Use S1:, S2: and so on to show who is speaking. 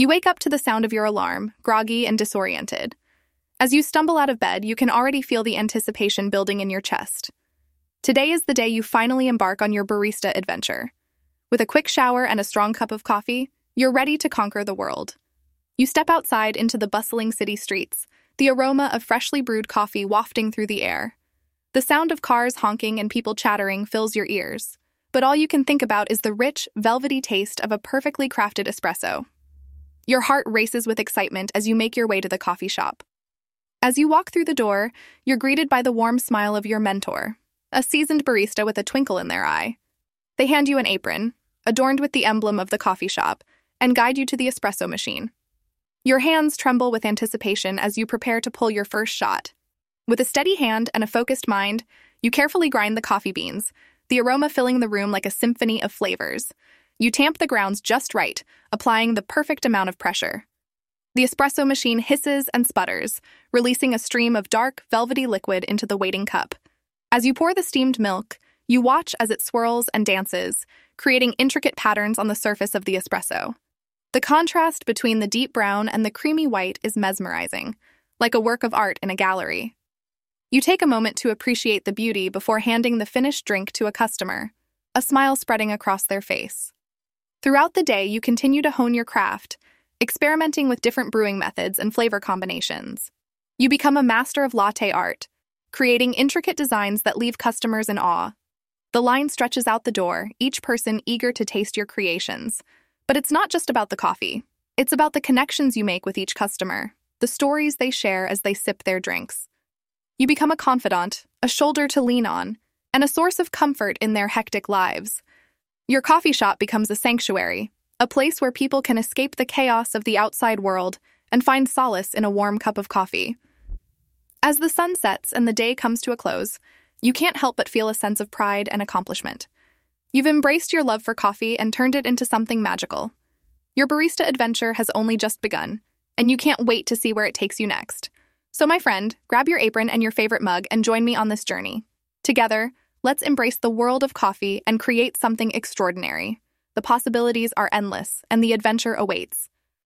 S1: You wake up to the sound of your alarm, groggy and disoriented. As you stumble out of bed, you can already feel the anticipation building in your chest. Today is the day you finally embark on your barista adventure. With a quick shower and a strong cup of coffee, you're ready to conquer the world. You step outside into the bustling city streets, the aroma of freshly brewed coffee wafting through the air. The sound of cars honking and people chattering fills your ears, but all you can think about is the rich, velvety taste of a perfectly crafted espresso. Your heart races with excitement as you make your way to the coffee shop. As you walk through the door, you're greeted by the warm smile of your mentor, a seasoned barista with a twinkle in their eye. They hand you an apron, adorned with the emblem of the coffee shop, and guide you to the espresso machine. Your hands tremble with anticipation as you prepare to pull your first shot. With a steady hand and a focused mind, you carefully grind the coffee beans, the aroma filling the room like a symphony of flavors. You tamp the grounds just right, applying the perfect amount of pressure. The espresso machine hisses and sputters, releasing a stream of dark, velvety liquid into the waiting cup. As you pour the steamed milk, you watch as it swirls and dances, creating intricate patterns on the surface of the espresso. The contrast between the deep brown and the creamy white is mesmerizing, like a work of art in a gallery. You take a moment to appreciate the beauty before handing the finished drink to a customer, a smile spreading across their face. Throughout the day, you continue to hone your craft, experimenting with different brewing methods and flavor combinations. You become a master of latte art, creating intricate designs that leave customers in awe. The line stretches out the door, each person eager to taste your creations. But it's not just about the coffee, it's about the connections you make with each customer, the stories they share as they sip their drinks. You become a confidant, a shoulder to lean on, and a source of comfort in their hectic lives. Your coffee shop becomes a sanctuary, a place where people can escape the chaos of the outside world and find solace in a warm cup of coffee. As the sun sets and the day comes to a close, you can't help but feel a sense of pride and accomplishment. You've embraced your love for coffee and turned it into something magical. Your barista adventure has only just begun, and you can't wait to see where it takes you next. So, my friend, grab your apron and your favorite mug and join me on this journey. Together, let's embrace the world of coffee and create something extraordinary. The possibilities are endless, and the adventure awaits.